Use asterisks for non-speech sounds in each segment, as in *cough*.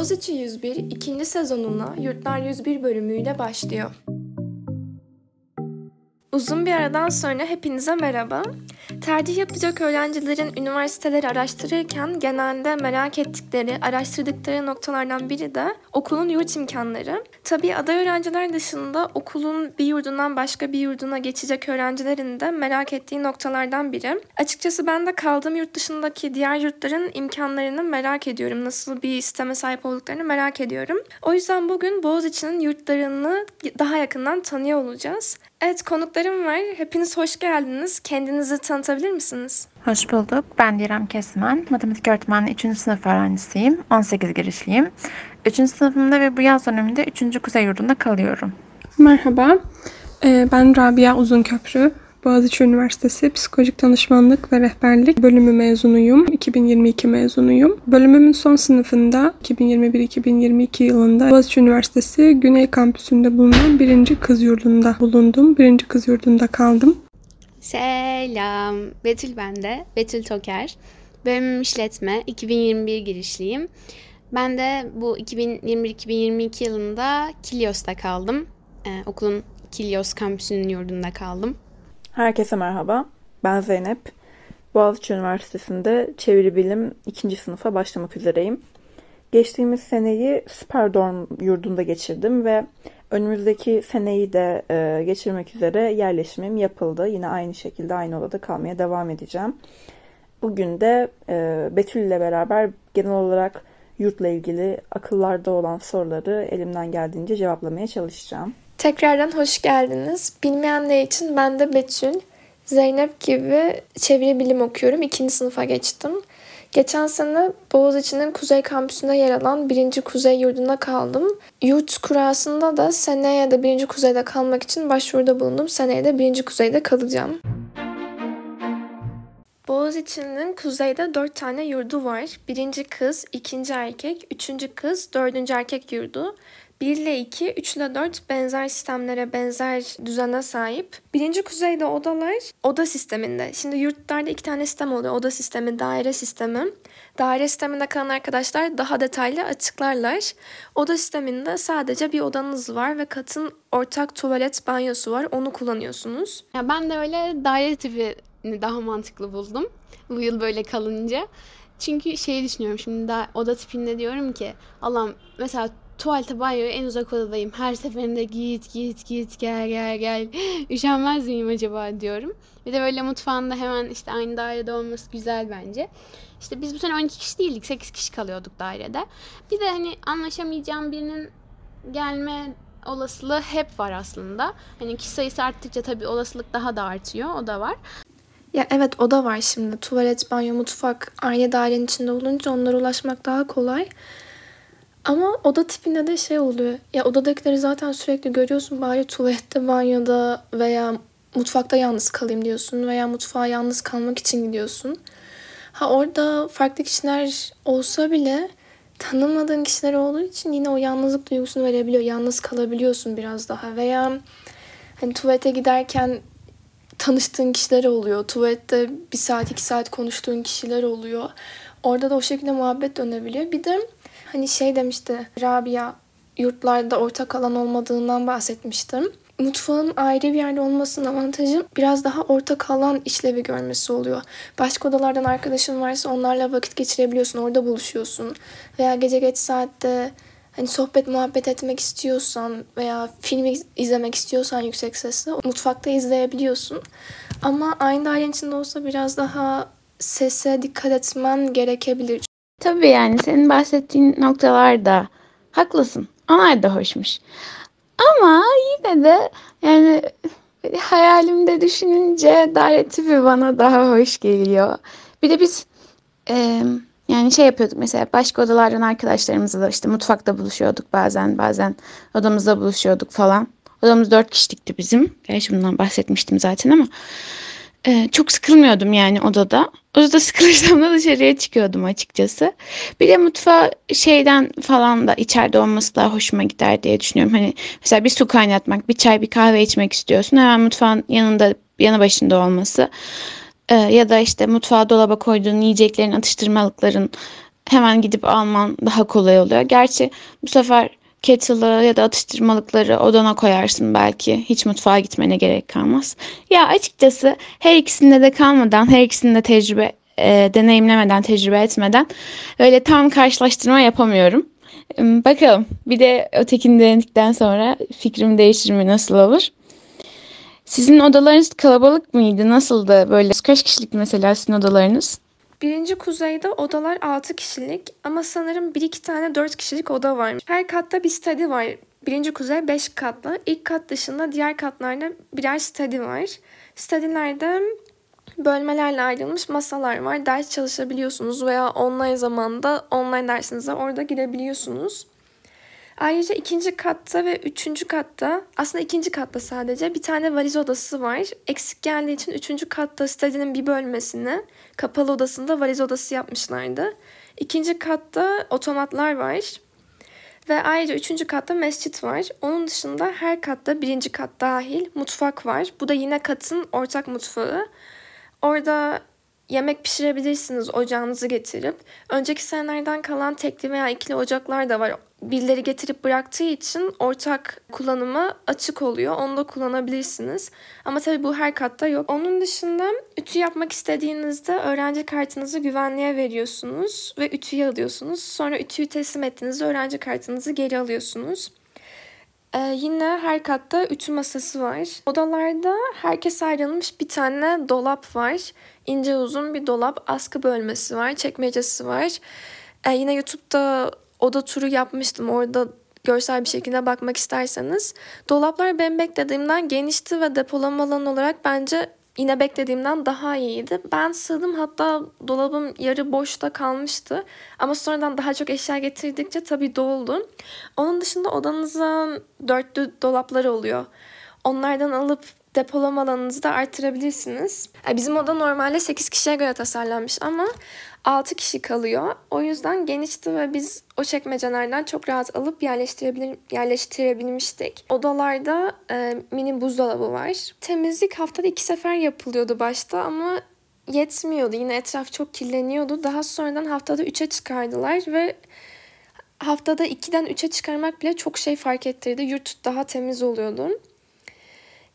Boğaziçi 101 ikinci sezonuna Yurtlar 101 bölümüyle başlıyor. Uzun bir aradan sonra hepinize merhaba. Tercih yapacak öğrencilerin üniversiteleri araştırırken genelde merak ettikleri, araştırdıkları noktalardan biri de okulun yurt imkanları. Tabii aday öğrenciler dışında okulun bir yurdundan başka bir yurduna geçecek öğrencilerin de merak ettiği noktalardan biri. Açıkçası ben de kaldığım yurt dışındaki diğer yurtların imkanlarını merak ediyorum. Nasıl bir sisteme sahip olduklarını merak ediyorum. O yüzden bugün Boğaziçi'nin yurtlarını daha yakından tanıyor olacağız. Evet konuklarım var. Hepiniz hoş geldiniz. Kendinizi tanıtabilir misiniz? Hoş bulduk. Ben Direm Kesmen. Matematik öğretmenliği 3. sınıf öğrencisiyim. 18 girişliyim. 3. sınıfımda ve bu yaz döneminde 3. Kuzey Yurdu'nda kalıyorum. Merhaba, Ee, ben Rabia Uzunköprü. Boğaziçi Üniversitesi Psikolojik Danışmanlık ve Rehberlik bölümü mezunuyum. 2022 mezunuyum. Bölümümün son sınıfında 2021-2022 yılında Boğaziçi Üniversitesi Güney Kampüsü'nde bulunan birinci kız yurdunda bulundum. Birinci kız yurdunda kaldım. Selam. Betül ben de. Betül Toker. Bölümüm işletme. 2021 girişliyim. Ben de bu 2021-2022 yılında Kilyos'ta kaldım. Ee, okulun Kilyos kampüsünün yurdunda kaldım. Herkese merhaba. Ben Zeynep. Boğaziçi Üniversitesi'nde çeviri bilim 2. sınıfa başlamak üzereyim. Geçtiğimiz seneyi Superdorm yurdunda geçirdim ve önümüzdeki seneyi de e, geçirmek üzere yerleşimim yapıldı. Yine aynı şekilde aynı odada kalmaya devam edeceğim. Bugün de e, Betül ile beraber genel olarak yurtla ilgili akıllarda olan soruları elimden geldiğince cevaplamaya çalışacağım. Tekrardan hoş geldiniz. Bilmeyenler için ben de Betül. Zeynep gibi çeviri bilim okuyorum. İkinci sınıfa geçtim. Geçen sene Boğaziçi'nin Kuzey Kampüsü'nde yer alan 1. Kuzey Yurdu'nda kaldım. Yurt kurasında da seneye de 1. Kuzey'de kalmak için başvuruda bulundum. Seneye de 1. Kuzey'de kalacağım. Boğaziçi'nin kuzeyde dört tane yurdu var. Birinci kız, ikinci erkek, üçüncü kız, dördüncü erkek yurdu. 1 ile 2, 3 ile 4 benzer sistemlere, benzer düzene sahip. Birinci kuzeyde odalar oda sisteminde. Şimdi yurtlarda iki tane sistem oluyor. Oda sistemi, daire sistemi. Daire sisteminde kalan arkadaşlar daha detaylı açıklarlar. Oda sisteminde sadece bir odanız var ve katın ortak tuvalet banyosu var. Onu kullanıyorsunuz. Ya ben de öyle daire tipini daha mantıklı buldum. Bu yıl böyle kalınca. Çünkü şey düşünüyorum şimdi daha oda tipinde diyorum ki Allah'ım mesela tuvalete banyoya en uzak odadayım. Her seferinde git git git gel gel gel. *gasps* Üşenmez miyim acaba diyorum. Bir de böyle mutfağında hemen işte aynı dairede olması güzel bence. İşte biz bu sene 12 kişi değildik. 8 kişi kalıyorduk dairede. Bir de hani anlaşamayacağım birinin gelme olasılığı hep var aslında. Hani kişi sayısı arttıkça tabii olasılık daha da artıyor. O da var. Ya evet oda var şimdi. Tuvalet, banyo, mutfak aynı dairenin içinde olunca onlara ulaşmak daha kolay. Ama oda tipinde de şey oluyor. Ya odadakileri zaten sürekli görüyorsun. Bari tuvalette, banyoda veya mutfakta yalnız kalayım diyorsun. Veya mutfağa yalnız kalmak için gidiyorsun. Ha orada farklı kişiler olsa bile tanımadığın kişiler olduğu için yine o yalnızlık duygusunu verebiliyor. Yalnız kalabiliyorsun biraz daha. Veya hani tuvalete giderken tanıştığın kişiler oluyor. Tuvalette bir saat iki saat konuştuğun kişiler oluyor. Orada da o şekilde muhabbet dönebiliyor. Bir de Hani şey demişti Rabia yurtlarda ortak alan olmadığından bahsetmiştim. Mutfağın ayrı bir yerde olmasının avantajı biraz daha ortak alan işlevi görmesi oluyor. Başka odalardan arkadaşın varsa onlarla vakit geçirebiliyorsun, orada buluşuyorsun. Veya gece geç saatte hani sohbet muhabbet etmek istiyorsan veya film izlemek istiyorsan yüksek sesle mutfakta izleyebiliyorsun. Ama aynı dairenin içinde olsa biraz daha sese dikkat etmen gerekebilir. Tabii yani senin bahsettiğin noktalarda haklısın. Onlar da hoşmuş. Ama yine de yani hayalimde düşününce daire tipi bana daha hoş geliyor. Bir de biz e, yani şey yapıyorduk mesela başka odalardan arkadaşlarımızla da işte mutfakta buluşuyorduk bazen bazen odamızda buluşuyorduk falan. Odamız dört kişilikti bizim. Gerçi bundan bahsetmiştim zaten ama e, çok sıkılmıyordum yani odada. Odada *laughs* sıkılırsam da dışarıya çıkıyordum açıkçası. Bir de mutfağı şeyden falan da içeride olması daha hoşuma gider diye düşünüyorum. Hani mesela bir su kaynatmak, bir çay, bir kahve içmek istiyorsun. Hemen mutfağın yanında, yanı başında olması. E, ya da işte mutfağa dolaba koyduğun yiyeceklerin, atıştırmalıkların hemen gidip alman daha kolay oluyor. Gerçi bu sefer kettle'ı ya da atıştırmalıkları odana koyarsın belki. Hiç mutfağa gitmene gerek kalmaz. Ya açıkçası her ikisinde de kalmadan, her ikisinde de tecrübe e, deneyimlemeden, tecrübe etmeden öyle tam karşılaştırma yapamıyorum. Bakalım. Bir de ötekini denedikten sonra fikrim değişir mi, nasıl olur? Sizin odalarınız kalabalık mıydı? Nasıldı? Böyle kaç kişilik mesela sizin odalarınız? Birinci kuzeyde odalar 6 kişilik ama sanırım 1-2 tane 4 kişilik oda var. Her katta bir study var. Birinci kuzey 5 katlı. İlk kat dışında diğer katlarda birer study var. Studylerde bölmelerle ayrılmış masalar var. Ders çalışabiliyorsunuz veya online zamanda online dersinize orada girebiliyorsunuz. Ayrıca ikinci katta ve üçüncü katta, aslında ikinci katta sadece bir tane valiz odası var. Eksik geldiği için üçüncü katta stadinin bir bölmesini kapalı odasında valiz odası yapmışlardı. İkinci katta otomatlar var. Ve ayrıca üçüncü katta mescit var. Onun dışında her katta birinci kat dahil mutfak var. Bu da yine katın ortak mutfağı. Orada yemek pişirebilirsiniz ocağınızı getirip. Önceki senelerden kalan tekli veya ikili ocaklar da var. Birileri getirip bıraktığı için ortak kullanıma açık oluyor. Onu da kullanabilirsiniz. Ama tabii bu her katta yok. Onun dışında ütü yapmak istediğinizde öğrenci kartınızı güvenliğe veriyorsunuz ve ütüyü alıyorsunuz. Sonra ütüyü teslim ettiğinizde öğrenci kartınızı geri alıyorsunuz. Ee, yine her katta ütü masası var. Odalarda herkes ayrılmış bir tane dolap var. İnce uzun bir dolap, askı bölmesi var, çekmecesi var. Ee, yine YouTube'da oda turu yapmıştım. Orada görsel bir şekilde bakmak isterseniz. Dolaplar benim beklediğimden genişti ve depolama alanı olarak bence yine beklediğimden daha iyiydi. Ben sığdım hatta dolabım yarı boşta kalmıştı. Ama sonradan daha çok eşya getirdikçe tabii doldu. Onun dışında odanıza dörtlü dolaplar oluyor. Onlardan alıp depolama alanınızı da artırabilirsiniz. Bizim oda normalde 8 kişiye göre tasarlanmış ama 6 kişi kalıyor. O yüzden genişti ve biz o çekmecelerden çok rahat alıp yerleştirebilir, yerleştirebilmiştik. Odalarda e, mini buzdolabı var. Temizlik haftada iki sefer yapılıyordu başta ama yetmiyordu. Yine etraf çok kirleniyordu. Daha sonradan haftada 3'e çıkardılar ve haftada 2'den 3'e çıkarmak bile çok şey fark ettirdi. Yurt daha temiz oluyordu.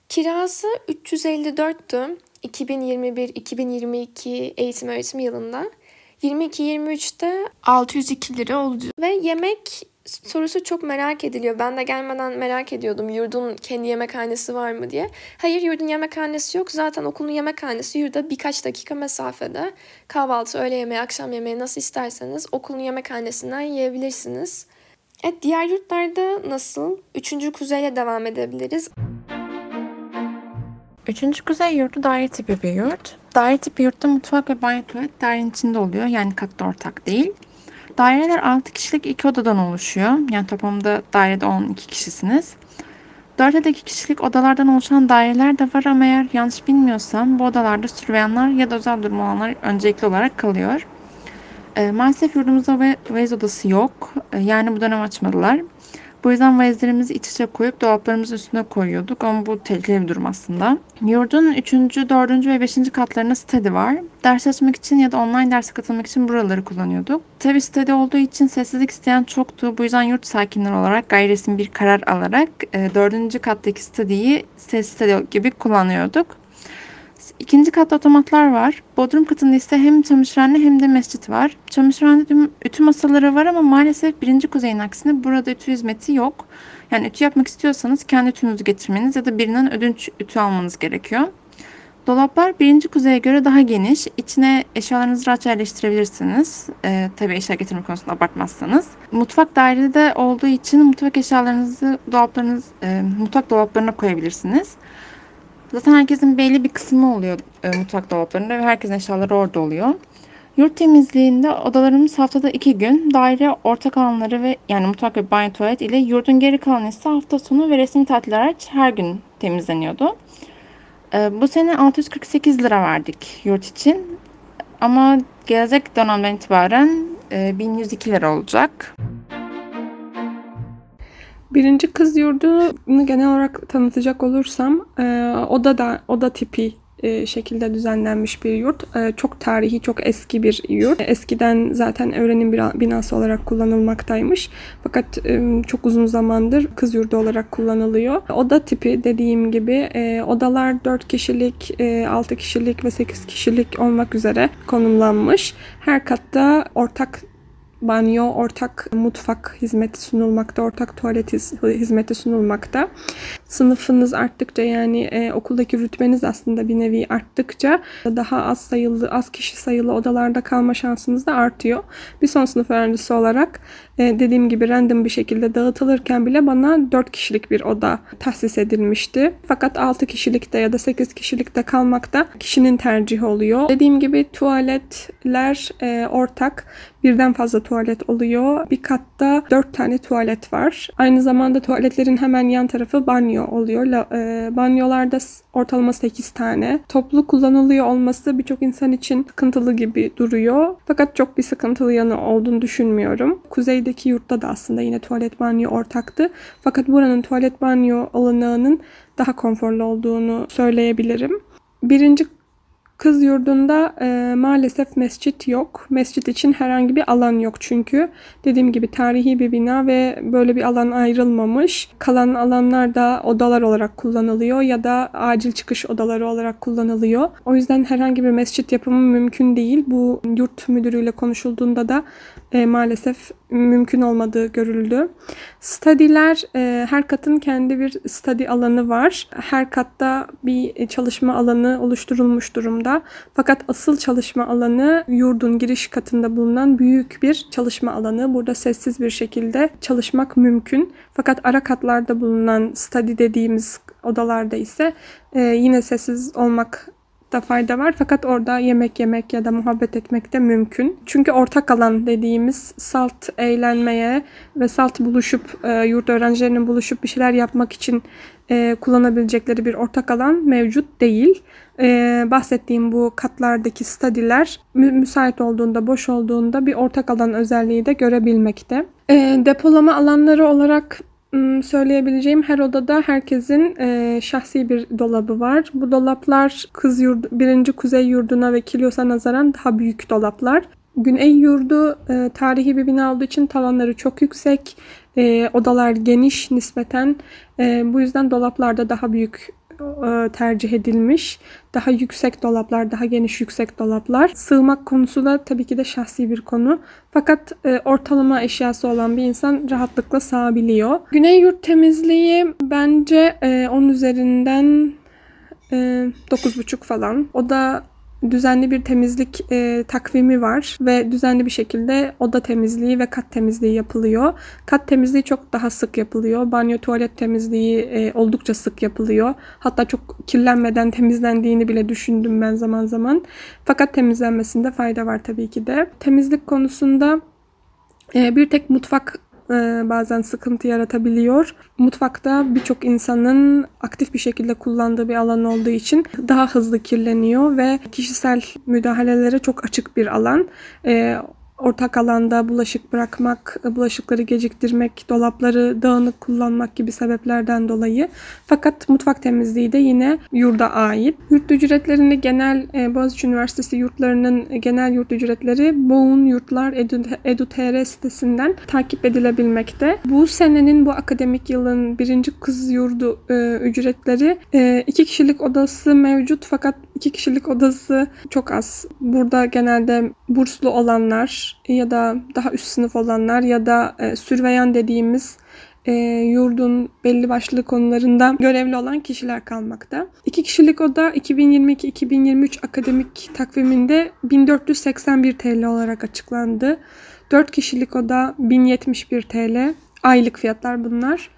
Kirası 354'tü 2021-2022 eğitim öğretim yılında. 22-23'te 602 lira oldu. Ve yemek sorusu çok merak ediliyor. Ben de gelmeden merak ediyordum yurdun kendi yemekhanesi var mı diye. Hayır yurdun yemekhanesi yok. Zaten okulun yemekhanesi yurda birkaç dakika mesafede. Kahvaltı, öğle yemeği, akşam yemeği nasıl isterseniz okulun yemekhanesinden yiyebilirsiniz. Evet diğer yurtlarda nasıl? Üçüncü kuzeyle devam edebiliriz. Üçüncü kuzey yurdu daire tipi bir yurt. Daire tipi yurtta mutfak ve banyo tuvalet dairenin içinde oluyor. Yani katta ortak değil. Daireler 6 kişilik iki odadan oluşuyor. Yani toplamda dairede 12 kişisiniz. 4 ya da 2 kişilik odalardan oluşan daireler de var ama eğer yanlış bilmiyorsam bu odalarda sürveyanlar ya da özel durum olanlar öncelikli olarak kalıyor. E, maalesef yurdumuzda ve valiz odası yok. E, yani bu dönem açmadılar. Bu yüzden valizlerimizi iç içe koyup dolaplarımızın üstüne koyuyorduk ama bu tehlikeli bir durum aslında. Yurdun 3. 4. ve 5. katlarında study var. Ders çalışmak için ya da online derse katılmak için buraları kullanıyorduk. Tabi study olduğu için sessizlik isteyen çoktu. Bu yüzden yurt sakinleri olarak gayri resmi bir karar alarak 4. kattaki study'yi sessiz study gibi kullanıyorduk. İkinci katta otomatlar var. Bodrum katında ise hem çamaşırhane hem de mescit var. Çamaşırhanede tüm ütü masaları var ama maalesef birinci kuzeyin aksine burada ütü hizmeti yok. Yani ütü yapmak istiyorsanız kendi ütünüzü getirmeniz ya da birinden ödünç ütü almanız gerekiyor. Dolaplar birinci kuzeye göre daha geniş. İçine eşyalarınızı rahat yerleştirebilirsiniz. Ee, tabii eşya getirme konusunda abartmazsanız. Mutfak dairede olduğu için mutfak eşyalarınızı dolaplarınız, e, mutfak dolaplarına koyabilirsiniz. Zaten herkesin belli bir kısmı oluyor e, mutfak dolaplarında ve herkesin eşyaları orada oluyor. Yurt temizliğinde odalarımız haftada iki gün, daire ortak alanları ve yani mutfak ve banyo tuvalet ile yurdun geri kalanı ise hafta sonu ve resmi tatiller hariç her gün temizleniyordu. E, bu sene 648 lira verdik yurt için ama gelecek dönemden itibaren e, 1102 lira olacak. Birinci kız yurdunu genel olarak tanıtacak olursam e, oda da oda tipi e, şekilde düzenlenmiş bir yurt. E, çok tarihi, çok eski bir yurt. Eskiden zaten öğrenim bina- binası olarak kullanılmaktaymış. Fakat e, çok uzun zamandır kız yurdu olarak kullanılıyor. Oda tipi dediğim gibi e, odalar 4 kişilik, e, 6 kişilik ve 8 kişilik olmak üzere konumlanmış. Her katta ortak banyo, ortak mutfak hizmeti sunulmakta, ortak tuvalet hiz- hizmeti sunulmakta. Sınıfınız arttıkça yani e, okuldaki rütbeniz aslında bir nevi arttıkça daha az sayılı, az kişi sayılı odalarda kalma şansınız da artıyor. Bir son sınıf öğrencisi olarak e, dediğim gibi random bir şekilde dağıtılırken bile bana 4 kişilik bir oda tahsis edilmişti. Fakat 6 kişilikte ya da 8 kişilikte kalmakta kişinin tercihi oluyor. Dediğim gibi tuvaletler e, ortak. Birden fazla tuvalet oluyor. Bir katta 4 tane tuvalet var. Aynı zamanda tuvaletlerin hemen yan tarafı banyo oluyor. La, e, banyolarda ortalama 8 tane. Toplu kullanılıyor olması birçok insan için sıkıntılı gibi duruyor. Fakat çok bir sıkıntılı yanı olduğunu düşünmüyorum. Kuzeydeki yurtta da aslında yine tuvalet banyo ortaktı. Fakat buranın tuvalet banyo olanağının daha konforlu olduğunu söyleyebilirim. Birinci Kız yurdunda e, maalesef mescit yok. Mescit için herhangi bir alan yok çünkü. Dediğim gibi tarihi bir bina ve böyle bir alan ayrılmamış. Kalan alanlar da odalar olarak kullanılıyor ya da acil çıkış odaları olarak kullanılıyor. O yüzden herhangi bir mescit yapımı mümkün değil. Bu yurt müdürüyle konuşulduğunda da e, maalesef mümkün olmadığı görüldü. Study'ler e, her katın kendi bir study alanı var. Her katta bir çalışma alanı oluşturulmuş durumda. Fakat asıl çalışma alanı yurdun giriş katında bulunan büyük bir çalışma alanı. Burada sessiz bir şekilde çalışmak mümkün. Fakat ara katlarda bulunan study dediğimiz odalarda ise e, yine sessiz olmak da fayda var. Fakat orada yemek yemek ya da muhabbet etmek de mümkün. Çünkü ortak alan dediğimiz salt eğlenmeye ve salt buluşup e, yurt öğrencilerinin buluşup bir şeyler yapmak için e, kullanabilecekleri bir ortak alan mevcut değil. E, bahsettiğim bu katlardaki study'ler mü- müsait olduğunda, boş olduğunda bir ortak alan özelliği de görebilmekte. E, depolama alanları olarak söyleyebileceğim her odada herkesin e, şahsi bir dolabı var. Bu dolaplar kız yurdu, birinci kuzey yurduna ve Kilyos'a nazaran daha büyük dolaplar. Güney yurdu e, tarihi bir bina olduğu için tavanları çok yüksek. E, odalar geniş nispeten. E, bu yüzden dolaplarda daha büyük tercih edilmiş. Daha yüksek dolaplar, daha geniş yüksek dolaplar. Sığmak konusu da tabii ki de şahsi bir konu. Fakat e, ortalama eşyası olan bir insan rahatlıkla sığabiliyor. Güney yurt temizliği bence e, 10 üzerinden e, 9,5 falan. O da düzenli bir temizlik e, takvimi var ve düzenli bir şekilde oda temizliği ve kat temizliği yapılıyor. Kat temizliği çok daha sık yapılıyor. Banyo tuvalet temizliği e, oldukça sık yapılıyor. Hatta çok kirlenmeden temizlendiğini bile düşündüm ben zaman zaman. Fakat temizlenmesinde fayda var tabii ki de. Temizlik konusunda e, bir tek mutfak bazen sıkıntı yaratabiliyor. Mutfakta birçok insanın aktif bir şekilde kullandığı bir alan olduğu için daha hızlı kirleniyor ve kişisel müdahalelere çok açık bir alan. E, ortak alanda bulaşık bırakmak, bulaşıkları geciktirmek, dolapları dağınık kullanmak gibi sebeplerden dolayı. Fakat mutfak temizliği de yine yurda ait. Yurt ücretlerini genel e, Boğaziçi Üniversitesi yurtlarının genel yurt ücretleri Boğun Yurtlar Edu- Edu.tr sitesinden takip edilebilmekte. Bu senenin bu akademik yılın birinci kız yurdu e, ücretleri e, iki kişilik odası mevcut fakat iki kişilik odası çok az. Burada genelde burslu olanlar ya da daha üst sınıf olanlar ya da e, sürveyan dediğimiz e, yurdun belli başlı konularında görevli olan kişiler kalmakta. İki kişilik oda 2022-2023 akademik takviminde 1481 TL olarak açıklandı. 4 kişilik oda 1071 TL. Aylık fiyatlar bunlar.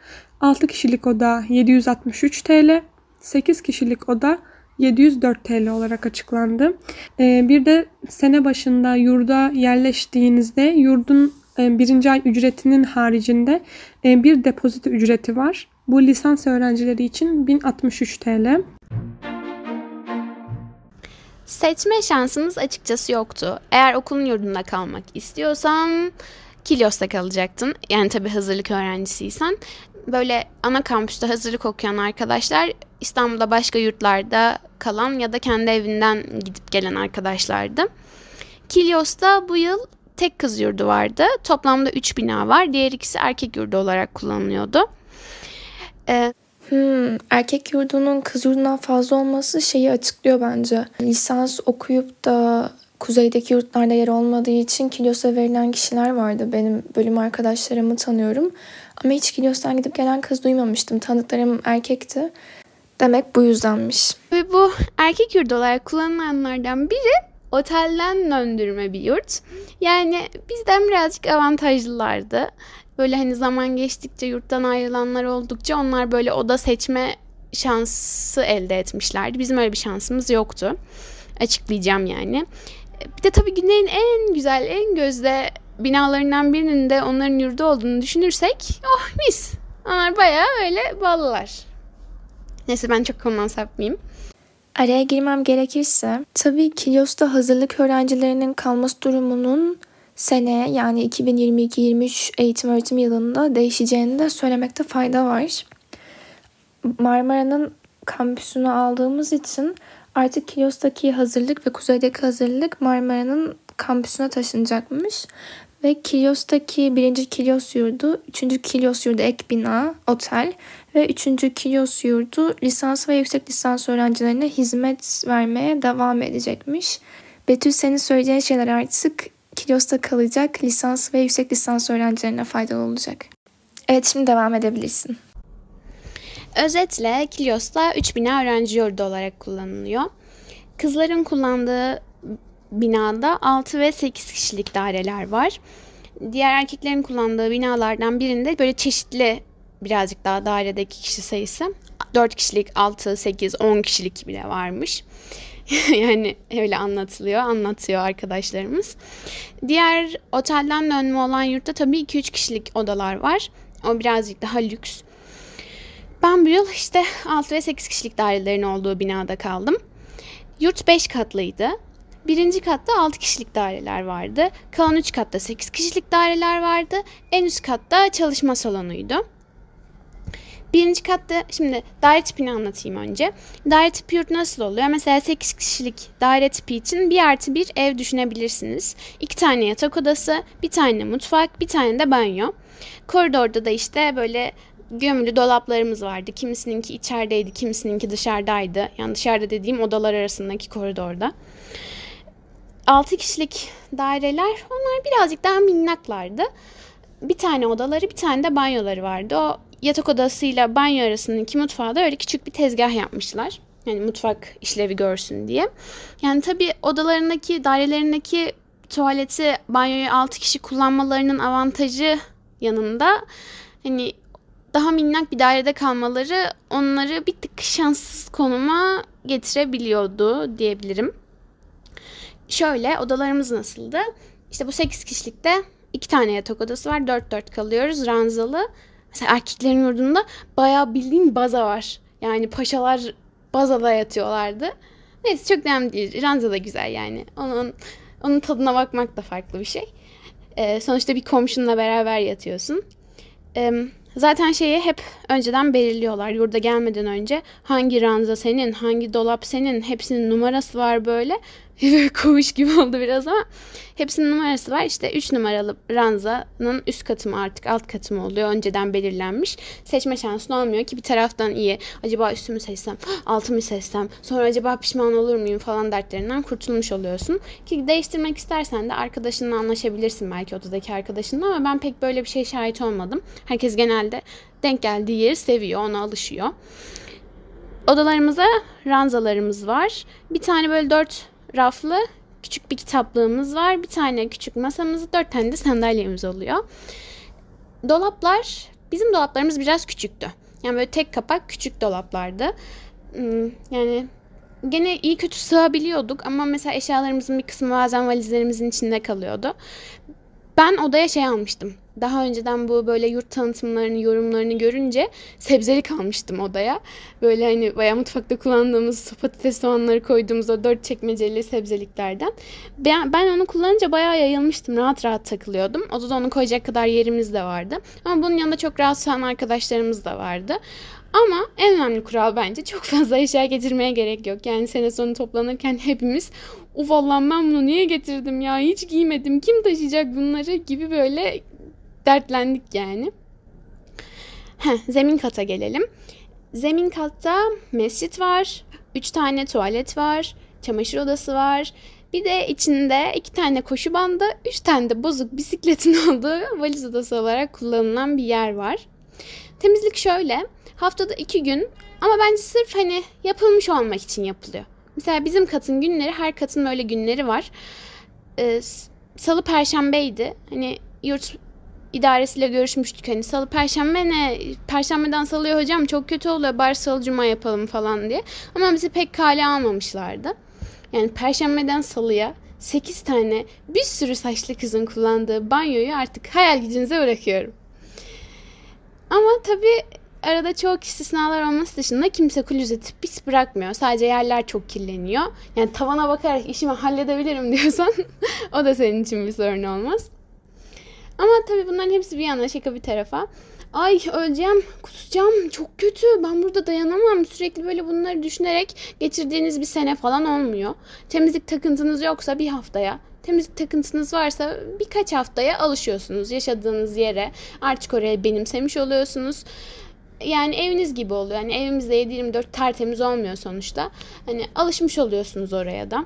6 kişilik oda 763 TL. 8 kişilik oda 704 TL olarak açıklandı. Ee, bir de sene başında yurda yerleştiğinizde yurdun e, birinci ay ücretinin haricinde e, bir depozito ücreti var. Bu lisans öğrencileri için 1063 TL. Seçme şansımız açıkçası yoktu. Eğer okulun yurdunda kalmak istiyorsam Kilyos'ta kalacaktın. Yani tabii hazırlık öğrencisiysen. Böyle ana kampüste hazırlık okuyan arkadaşlar İstanbul'da başka yurtlarda kalan ya da kendi evinden gidip gelen arkadaşlardı. Kilyos'ta bu yıl tek kız yurdu vardı. Toplamda 3 bina var. Diğer ikisi erkek yurdu olarak kullanılıyordu. Ee, Hmm, erkek yurdunun kız yurdundan fazla olması şeyi açıklıyor bence. Lisans okuyup da kuzeydeki yurtlarda yer olmadığı için Kilyos'a verilen kişiler vardı. Benim bölüm arkadaşlarımı tanıyorum. Ama hiç Kilyos'tan gidip gelen kız duymamıştım. Tanıdıklarım erkekti. Demek bu yüzdenmiş. Ve bu erkek yurdu olarak kullanılanlardan biri otelden döndürme bir yurt. Yani bizden birazcık avantajlılardı. Böyle hani zaman geçtikçe yurttan ayrılanlar oldukça onlar böyle oda seçme şansı elde etmişlerdi. Bizim öyle bir şansımız yoktu. Açıklayacağım yani. Bir de tabii Güney'in en güzel, en gözde binalarından birinin de onların yurdu olduğunu düşünürsek oh mis. Onlar bayağı öyle ballılar. Neyse ben çok konudan sapmayayım. Araya girmem gerekirse tabii Kilyos'ta hazırlık öğrencilerinin kalması durumunun seneye yani 2022-23 eğitim öğretim yılında değişeceğini de söylemekte fayda var. Marmara'nın kampüsünü aldığımız için artık Kilyos'taki hazırlık ve kuzeydeki hazırlık Marmara'nın kampüsüne taşınacakmış. Ve Kilyos'taki birinci Kilyos yurdu, üçüncü Kilyos yurdu ek bina, otel ve üçüncü Kilyos yurdu lisans ve yüksek lisans öğrencilerine hizmet vermeye devam edecekmiş. Betül senin söyleyeceğin şeyler artık Kilyos'ta kalacak lisans ve yüksek lisans öğrencilerine faydalı olacak. Evet şimdi devam edebilirsin. Özetle Kilyos'ta 3 bina öğrenci yurdu olarak kullanılıyor. Kızların kullandığı binada 6 ve 8 kişilik daireler var. Diğer erkeklerin kullandığı binalardan birinde böyle çeşitli birazcık daha dairedeki kişi sayısı 4 kişilik, 6, 8, 10 kişilik bile varmış. *laughs* yani öyle anlatılıyor, anlatıyor arkadaşlarımız. Diğer otelden dönme olan yurtta tabii 2-3 kişilik odalar var. O birazcık daha lüks. Ben bu yıl işte 6 ve 8 kişilik dairelerin olduğu binada kaldım. Yurt 5 katlıydı. Birinci katta 6 kişilik daireler vardı. Kalan 3 katta 8 kişilik daireler vardı. En üst katta çalışma salonuydu. Birinci katta şimdi daire tipini anlatayım önce. Daire tipi yurt nasıl oluyor? Mesela 8 kişilik daire tipi için bir artı bir ev düşünebilirsiniz. İki tane yatak odası, bir tane mutfak, bir tane de banyo. Koridorda da işte böyle gömülü dolaplarımız vardı. Kimisininki içerideydi, kimisininki dışarıdaydı. Yani dışarıda dediğim odalar arasındaki koridorda. 6 kişilik daireler onlar birazcık daha minnaklardı. Bir tane odaları bir tane de banyoları vardı. O yatak odasıyla banyo arasındaki mutfağa da öyle küçük bir tezgah yapmışlar. Yani mutfak işlevi görsün diye. Yani tabii odalarındaki, dairelerindeki tuvaleti, banyoyu 6 kişi kullanmalarının avantajı yanında hani daha minnak bir dairede kalmaları onları bir tık şanssız konuma getirebiliyordu diyebilirim. Şöyle odalarımız nasıldı? İşte bu 8 kişilikte iki tane yatak odası var. 4-4 kalıyoruz ranzalı. Mesela erkeklerin yurdunda bayağı bildiğin baza var. Yani paşalar bazada yatıyorlardı. Neyse çok önemli değil. Ranza da güzel yani. Onun onun tadına bakmak da farklı bir şey. Ee, sonuçta bir komşunla beraber yatıyorsun. Ee, zaten şeyi hep önceden belirliyorlar. Yurda gelmeden önce hangi ranza senin, hangi dolap senin, hepsinin numarası var böyle. Böyle gibi oldu biraz ama hepsinin numarası var. İşte 3 numaralı ranzanın üst katı mı artık alt katı mı oluyor önceden belirlenmiş. Seçme şansın olmuyor ki bir taraftan iyi. Acaba üstümü seçsem, altımı seçsem, sonra acaba pişman olur muyum falan dertlerinden kurtulmuş oluyorsun. Ki değiştirmek istersen de arkadaşınla anlaşabilirsin belki odadaki arkadaşınla ama ben pek böyle bir şey şahit olmadım. Herkes genelde denk geldiği yeri seviyor, ona alışıyor. Odalarımızda ranzalarımız var. Bir tane böyle dört raflı küçük bir kitaplığımız var. Bir tane küçük masamız, dört tane de sandalyemiz oluyor. Dolaplar, bizim dolaplarımız biraz küçüktü. Yani böyle tek kapak küçük dolaplardı. Hmm, yani gene iyi kötü sığabiliyorduk ama mesela eşyalarımızın bir kısmı bazen valizlerimizin içinde kalıyordu. Ben odaya şey almıştım. Daha önceden bu böyle yurt tanıtımlarını, yorumlarını görünce sebzeli kalmıştım odaya. Böyle hani bayağı mutfakta kullandığımız patates soğanları koyduğumuz o dört çekmeceli sebzeliklerden. Ben, onu kullanınca bayağı yayılmıştım. Rahat rahat takılıyordum. Odada onu koyacak kadar yerimiz de vardı. Ama bunun yanında çok rahatsız olan arkadaşlarımız da vardı. Ama en önemli kural bence çok fazla eşya getirmeye gerek yok. Yani sene sonu toplanırken hepimiz uf Allah'ım ben bunu niye getirdim ya hiç giymedim kim taşıyacak bunları gibi böyle dertlendik yani. Heh, zemin kata gelelim. Zemin katta mescit var, 3 tane tuvalet var, çamaşır odası var. Bir de içinde iki tane koşu bandı, üç tane de bozuk bisikletin *laughs* olduğu valiz odası olarak kullanılan bir yer var. Temizlik şöyle, haftada iki gün ama bence sırf hani yapılmış olmak için yapılıyor. Mesela bizim katın günleri, her katın böyle günleri var. Ee, Salı Perşembeydi. Hani yurt idaresiyle görüşmüştük hani salı perşembe ne perşembeden salıya hocam çok kötü oluyor bari salı cuma yapalım falan diye ama bizi pek kale almamışlardı yani perşembeden salıya 8 tane bir sürü saçlı kızın kullandığı banyoyu artık hayal gücünüze bırakıyorum ama tabii arada çok istisnalar olması dışında kimse klozeti pis bırakmıyor. Sadece yerler çok kirleniyor. Yani tavana bakarak işimi halledebilirim *laughs* diyorsan o da senin için bir sorun olmaz. Ama tabii bunların hepsi bir yana şaka bir tarafa. Ay öleceğim, kusacağım, çok kötü. Ben burada dayanamam. Sürekli böyle bunları düşünerek geçirdiğiniz bir sene falan olmuyor. Temizlik takıntınız yoksa bir haftaya, temizlik takıntınız varsa birkaç haftaya alışıyorsunuz yaşadığınız yere. Artık oraya benimsemiş oluyorsunuz. Yani eviniz gibi oluyor. Yani evimizde 7-24 tertemiz olmuyor sonuçta. Hani alışmış oluyorsunuz oraya da.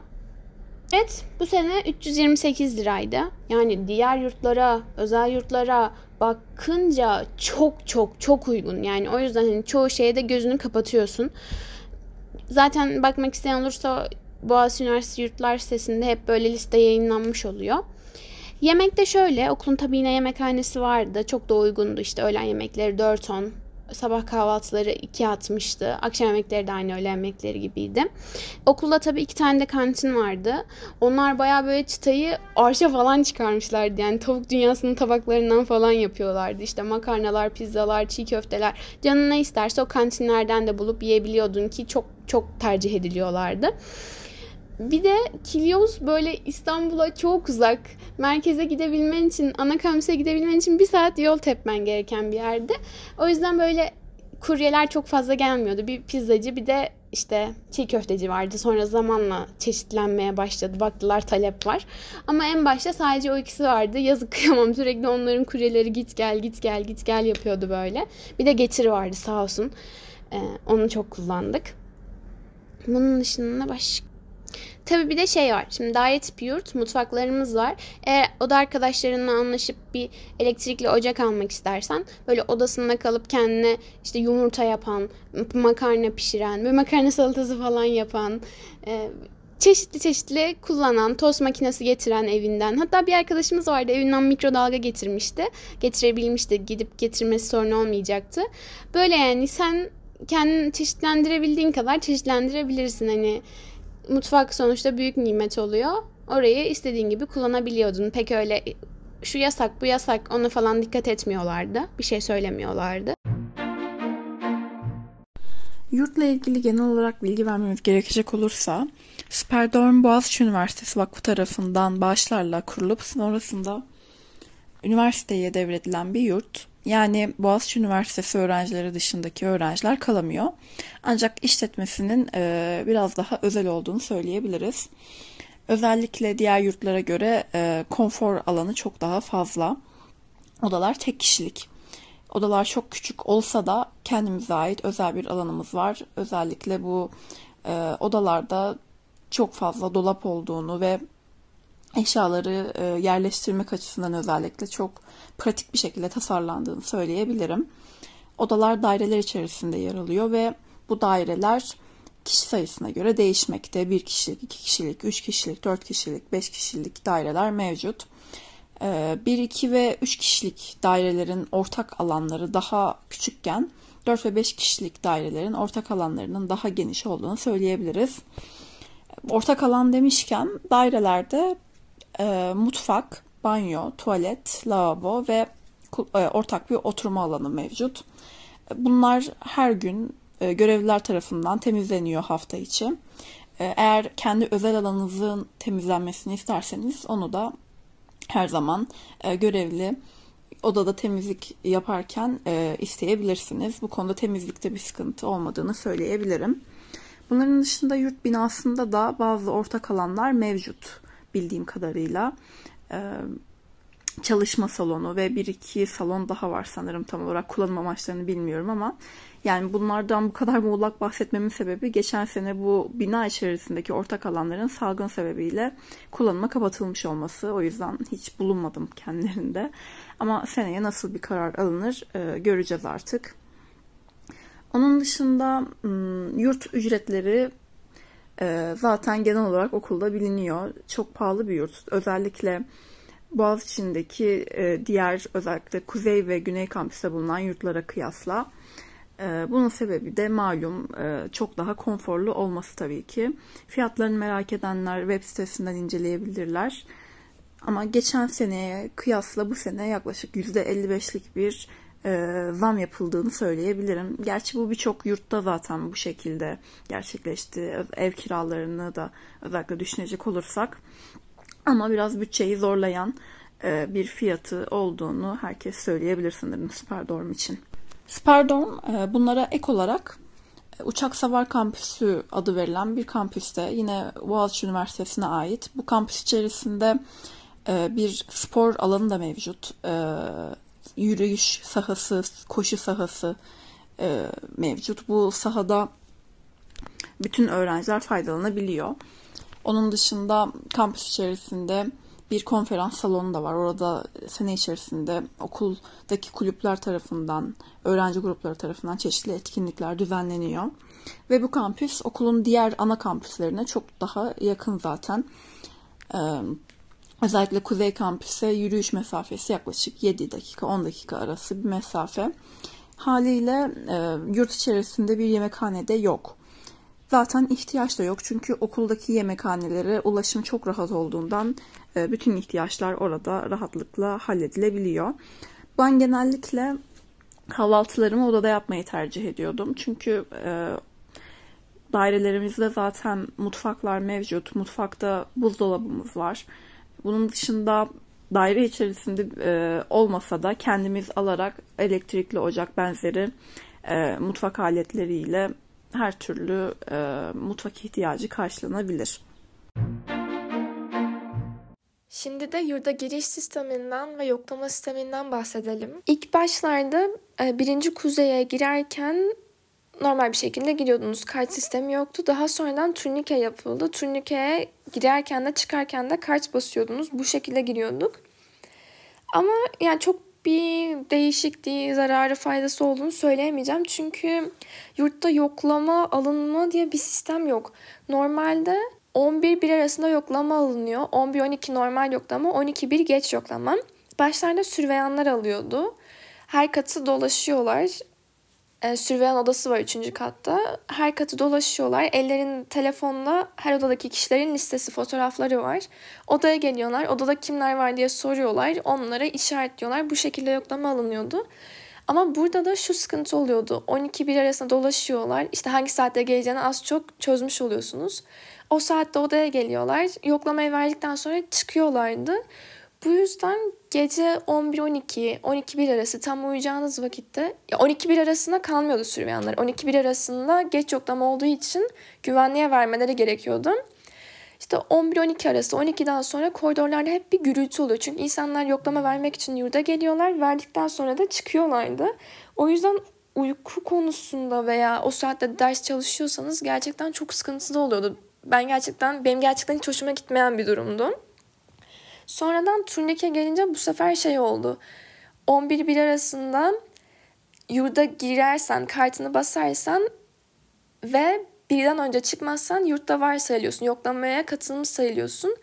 Evet bu sene 328 liraydı. Yani diğer yurtlara, özel yurtlara bakınca çok çok çok uygun. Yani o yüzden hani çoğu şeye de gözünü kapatıyorsun. Zaten bakmak isteyen olursa Boğaziçi Üniversitesi Yurtlar sitesinde hep böyle liste yayınlanmış oluyor. Yemek de şöyle, okulun tabii yine yemekhanesi vardı. Çok da uygundu işte öğlen yemekleri 4-10, sabah kahvaltıları 2 atmıştı. Akşam yemekleri de aynı öğle yemekleri gibiydi. Okulda tabii iki tane de kantin vardı. Onlar baya böyle çıtayı arşa falan çıkarmışlardı. Yani tavuk dünyasının tabaklarından falan yapıyorlardı. İşte makarnalar, pizzalar, çiğ köfteler. Canın ne isterse o kantinlerden de bulup yiyebiliyordun ki çok çok tercih ediliyorlardı. Bir de Kilyos böyle İstanbul'a çok uzak. Merkeze gidebilmen için, ana kampüse gidebilmen için bir saat yol tepmen gereken bir yerde. O yüzden böyle kuryeler çok fazla gelmiyordu. Bir pizzacı bir de işte çiğ köfteci vardı. Sonra zamanla çeşitlenmeye başladı. Baktılar talep var. Ama en başta sadece o ikisi vardı. Yazık kıyamam. *laughs* Sürekli onların kuryeleri git gel git gel git gel yapıyordu böyle. Bir de getiri vardı sağ olsun. Ee, onu çok kullandık. Bunun dışında başka Tabii bir de şey var. Şimdi daire tipi yurt, mutfaklarımız var. Eğer oda arkadaşlarınla anlaşıp bir elektrikli ocak almak istersen böyle odasında kalıp kendine işte yumurta yapan, makarna pişiren, ve makarna salatası falan yapan, e, çeşitli çeşitli kullanan, tost makinesi getiren evinden. Hatta bir arkadaşımız vardı evinden mikrodalga getirmişti. Getirebilmişti. Gidip getirmesi sorun olmayacaktı. Böyle yani sen kendini çeşitlendirebildiğin kadar çeşitlendirebilirsin. Hani mutfak sonuçta büyük nimet oluyor. Orayı istediğin gibi kullanabiliyordun. Pek öyle şu yasak bu yasak ona falan dikkat etmiyorlardı. Bir şey söylemiyorlardı. Yurtla ilgili genel olarak bilgi vermemiz gerekecek olursa Superdorm Boğaziçi Üniversitesi Vakfı tarafından bağışlarla kurulup sonrasında üniversiteye devredilen bir yurt. Yani Boğaziçi Üniversitesi öğrencileri dışındaki öğrenciler kalamıyor. Ancak işletmesinin e, biraz daha özel olduğunu söyleyebiliriz. Özellikle diğer yurtlara göre e, konfor alanı çok daha fazla. Odalar tek kişilik. Odalar çok küçük olsa da kendimize ait özel bir alanımız var. Özellikle bu e, odalarda çok fazla dolap olduğunu ve eşyaları e, yerleştirmek açısından özellikle çok pratik bir şekilde tasarlandığını söyleyebilirim. Odalar daireler içerisinde yer alıyor ve bu daireler kişi sayısına göre değişmekte. Bir kişilik, iki kişilik, üç kişilik, dört kişilik, beş kişilik daireler mevcut. 1, e, 2 ve 3 kişilik dairelerin ortak alanları daha küçükken 4 ve 5 kişilik dairelerin ortak alanlarının daha geniş olduğunu söyleyebiliriz. Ortak alan demişken dairelerde e, mutfak, banyo, tuvalet, lavabo ve e, ortak bir oturma alanı mevcut. Bunlar her gün e, görevliler tarafından temizleniyor hafta içi. E, Eğer kendi özel alanınızın temizlenmesini isterseniz onu da her zaman e, görevli odada temizlik yaparken e, isteyebilirsiniz. Bu konuda temizlikte bir sıkıntı olmadığını söyleyebilirim. Bunların dışında yurt binasında da bazı ortak alanlar mevcut bildiğim kadarıyla. E, çalışma salonu ve bir iki salon daha var sanırım tam olarak kullanım amaçlarını bilmiyorum ama yani bunlardan bu kadar muğlak bahsetmemin sebebi geçen sene bu bina içerisindeki ortak alanların salgın sebebiyle kullanıma kapatılmış olması. O yüzden hiç bulunmadım kendilerinde. Ama seneye nasıl bir karar alınır e, göreceğiz artık. Onun dışında yurt ücretleri zaten genel olarak okulda biliniyor. Çok pahalı bir yurt. Özellikle Boğaziçi'ndeki e, diğer özellikle kuzey ve güney kampüste bulunan yurtlara kıyasla. E, bunun sebebi de malum e, çok daha konforlu olması tabii ki. Fiyatlarını merak edenler web sitesinden inceleyebilirler. Ama geçen seneye kıyasla bu sene yaklaşık %55'lik bir e, zam yapıldığını söyleyebilirim. Gerçi bu birçok yurtta zaten bu şekilde gerçekleşti. Ev kiralarını da özellikle düşünecek olursak. Ama biraz bütçeyi zorlayan e, bir fiyatı olduğunu herkes söyleyebilir sanırım Superdorm için. Superdorm e, bunlara ek olarak e, Uçak Savar Kampüsü adı verilen bir kampüste yine Boğaziçi Üniversitesi'ne ait. Bu kampüs içerisinde e, bir spor alanı da mevcut. Yürüyüş sahası, koşu sahası e, mevcut. Bu sahada bütün öğrenciler faydalanabiliyor. Onun dışında kampüs içerisinde bir konferans salonu da var. Orada sene içerisinde okuldaki kulüpler tarafından, öğrenci grupları tarafından çeşitli etkinlikler düzenleniyor. Ve bu kampüs okulun diğer ana kampüslerine çok daha yakın zaten. Ee, özellikle Kuzey Kampüs'e yürüyüş mesafesi yaklaşık 7 dakika 10 dakika arası bir mesafe. Haliyle e, yurt içerisinde bir yemekhanede yok. Zaten ihtiyaç da yok çünkü okuldaki yemekhanelere ulaşım çok rahat olduğundan e, bütün ihtiyaçlar orada rahatlıkla halledilebiliyor. Ben genellikle kahvaltılarımı odada yapmayı tercih ediyordum. Çünkü e, dairelerimizde zaten mutfaklar mevcut. Mutfakta buzdolabımız var. Bunun dışında daire içerisinde e, olmasa da kendimiz alarak elektrikli ocak benzeri e, mutfak aletleriyle her türlü e, mutfak ihtiyacı karşılanabilir. Şimdi de yurda giriş sisteminden ve yoklama sisteminden bahsedelim. İlk başlarda e, birinci kuzeye girerken normal bir şekilde giriyordunuz. Kart sistemi yoktu. Daha sonradan turnike yapıldı. Turnikeye girerken de çıkarken de kart basıyordunuz. Bu şekilde giriyorduk. Ama yani çok bir değişikliği, zararı, faydası olduğunu söyleyemeyeceğim. Çünkü yurtta yoklama, alınma diye bir sistem yok. Normalde 11-1 arasında yoklama alınıyor. 11-12 normal yoklama, 12-1 geç yoklama. Başlarda sürveyanlar alıyordu. Her katı dolaşıyorlar. E, sürveyan odası var 3. katta. Her katı dolaşıyorlar. Ellerin telefonla her odadaki kişilerin listesi, fotoğrafları var. Odaya geliyorlar. Odada kimler var diye soruyorlar. Onlara işaretliyorlar. Bu şekilde yoklama alınıyordu. Ama burada da şu sıkıntı oluyordu. 12-1 arasında dolaşıyorlar. İşte hangi saatte geleceğini az çok çözmüş oluyorsunuz. O saatte odaya geliyorlar. Yoklamayı verdikten sonra çıkıyorlardı. Bu yüzden gece 11-12, 12-1 arası tam uyuyacağınız vakitte, ya 12-1 arasında kalmıyordu sürveyanlar. 12-1 arasında geç yoklama olduğu için güvenliğe vermeleri gerekiyordu. İşte 11-12 arası, 12'den sonra koridorlarda hep bir gürültü oluyor. Çünkü insanlar yoklama vermek için yurda geliyorlar. Verdikten sonra da çıkıyorlardı. O yüzden uyku konusunda veya o saatte ders çalışıyorsanız gerçekten çok sıkıntılı oluyordu. Ben gerçekten, benim gerçekten hiç hoşuma gitmeyen bir durumdu. Sonradan turnike gelince bu sefer şey oldu. 11-1 arasında yurda girersen, kartını basarsan ve birden önce çıkmazsan yurtta var sayılıyorsun. Yoklamaya katılmış sayılıyorsun.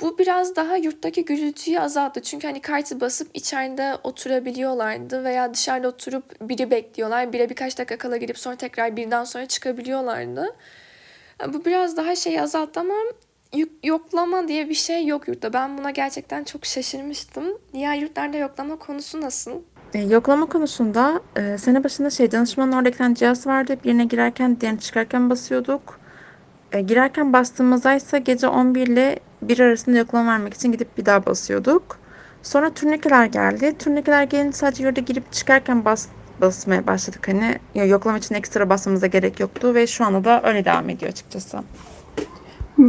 Bu biraz daha yurttaki gürültüyü azalttı. Çünkü hani kartı basıp içeride oturabiliyorlardı veya dışarıda oturup biri bekliyorlar. Bire birkaç dakika kala girip sonra tekrar birden sonra çıkabiliyorlardı. Bu biraz daha şeyi azalttı ama yoklama diye bir şey yok yurtta. Ben buna gerçekten çok şaşırmıştım. Diğer yurtlarda yoklama konusu nasıl? E, yoklama konusunda e, sene başında şey danışmanın orada iki cihaz vardı. Birine girerken diğerine çıkarken basıyorduk. E, girerken bastığımızda ise gece 11 ile 1 arasında yoklama vermek için gidip bir daha basıyorduk. Sonra turnikeler geldi. Turnikeler gelince sadece yurda girip çıkarken bas, basmaya başladık. Hani yoklama için ekstra basmamıza gerek yoktu ve şu anda da öyle devam ediyor açıkçası.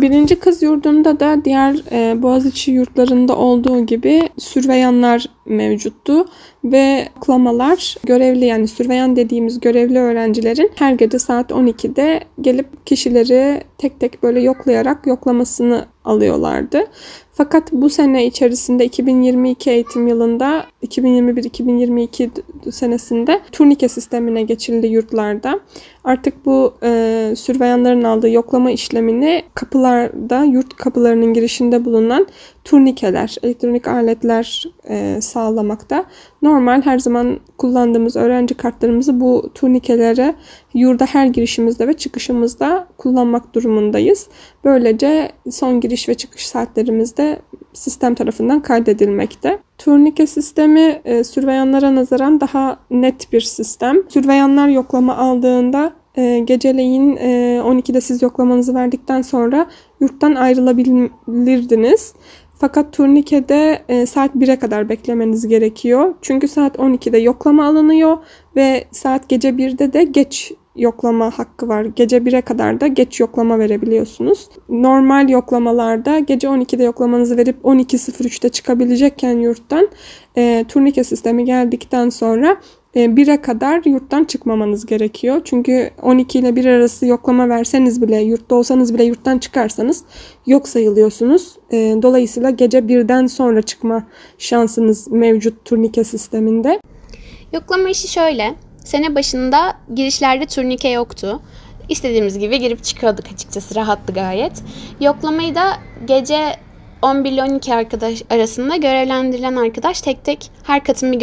Birinci kız yurdunda da diğer e, Boğaziçi yurtlarında olduğu gibi sürveyanlar mevcuttu ve yoklamalar görevli yani sürveyan dediğimiz görevli öğrencilerin her gece saat 12'de gelip kişileri tek tek böyle yoklayarak yoklamasını alıyorlardı. Fakat bu sene içerisinde 2022 eğitim yılında 2021-2022 senesinde turnike sistemine geçildi yurtlarda. Artık bu e, sürveyanların aldığı yoklama işlemini kapılarda, yurt kapılarının girişinde bulunan turnikeler, elektronik aletler e, sağlamakta. Normal her zaman kullandığımız öğrenci kartlarımızı bu turnikelere yurda her girişimizde ve çıkışımızda kullanmak durumundayız. Böylece son giriş ve çıkış saatlerimizde sistem tarafından kaydedilmekte. Turnike sistemi e, sürveyanlara nazaran daha net bir sistem. Sürveyanlar yoklama aldığında e, geceleyin e, 12'de siz yoklamanızı verdikten sonra yurttan ayrılabilirdiniz. Fakat turnikede e, saat 1'e kadar beklemeniz gerekiyor. Çünkü saat 12'de yoklama alınıyor ve saat gece 1'de de geç yoklama hakkı var. Gece 1'e kadar da geç yoklama verebiliyorsunuz. Normal yoklamalarda gece 12'de yoklamanızı verip 12.03'te çıkabilecekken yurttan e, turnike sistemi geldikten sonra 1'e kadar yurttan çıkmamanız gerekiyor. Çünkü 12 ile 1 arası yoklama verseniz bile, yurtta olsanız bile yurttan çıkarsanız yok sayılıyorsunuz. Dolayısıyla gece 1'den sonra çıkma şansınız mevcut turnike sisteminde. Yoklama işi şöyle. Sene başında girişlerde turnike yoktu. İstediğimiz gibi girip çıkıyorduk açıkçası. Rahattı gayet. Yoklamayı da gece 11 ile 12 arkadaş arasında görevlendirilen arkadaş tek tek her katın bir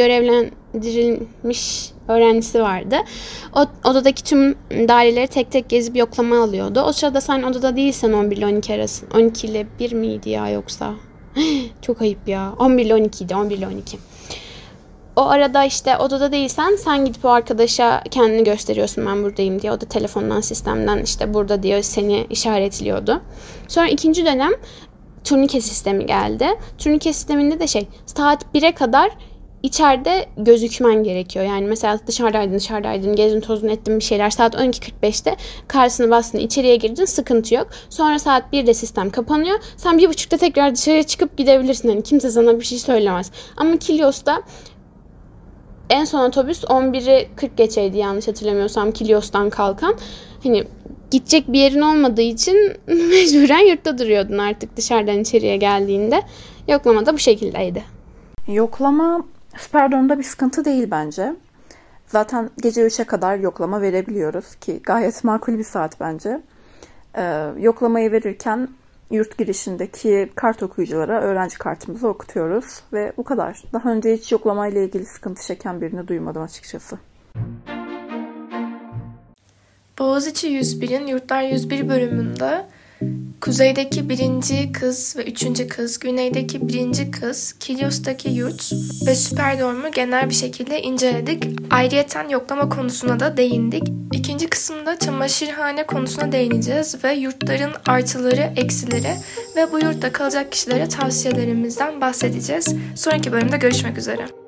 görevlendirilmiş öğrencisi vardı. O odadaki tüm daireleri tek tek gezip yoklama alıyordu. O sırada sen odada değilsen 11 ile 12 arası. 12 ile 1 miydi ya yoksa? *gasps* Çok ayıp ya. 11 ile 12 idi. 11 ile 12. O arada işte odada değilsen sen gidip o arkadaşa kendini gösteriyorsun ben buradayım diye. O da telefondan sistemden işte burada diyor seni işaretliyordu. Sonra ikinci dönem turnike sistemi geldi. Turnike sisteminde de şey saat 1'e kadar içeride gözükmen gerekiyor. Yani mesela dışarıdaydın dışarıdaydın gezin tozun ettin bir şeyler saat 12.45'te karşısına bastın içeriye girdin sıkıntı yok. Sonra saat 1'de sistem kapanıyor. Sen bir buçukta tekrar dışarıya çıkıp gidebilirsin. Yani kimse sana bir şey söylemez. Ama Kilios'ta en son otobüs 11'i 40 geçeydi yanlış hatırlamıyorsam Kilios'tan kalkan. Hani gidecek bir yerin olmadığı için *laughs* mecburen yurtta duruyordun artık dışarıdan içeriye geldiğinde. Yoklama da bu şekildeydi. Yoklama Sperdon'da bir sıkıntı değil bence. Zaten gece 3'e kadar yoklama verebiliyoruz ki gayet makul bir saat bence. Ee, yoklamayı verirken yurt girişindeki kart okuyuculara öğrenci kartımızı okutuyoruz ve bu kadar. Daha önce hiç yoklamayla ilgili sıkıntı çeken birini duymadım açıkçası. Boğaziçi 101'in Yurtlar 101 bölümünde kuzeydeki birinci kız ve üçüncü kız, güneydeki birinci kız, Kilios'taki yurt ve Süperdorm'u genel bir şekilde inceledik. Ayrıyeten yoklama konusuna da değindik. İkinci kısımda çamaşırhane konusuna değineceğiz ve yurtların artıları, eksileri ve bu yurtta kalacak kişilere tavsiyelerimizden bahsedeceğiz. Sonraki bölümde görüşmek üzere.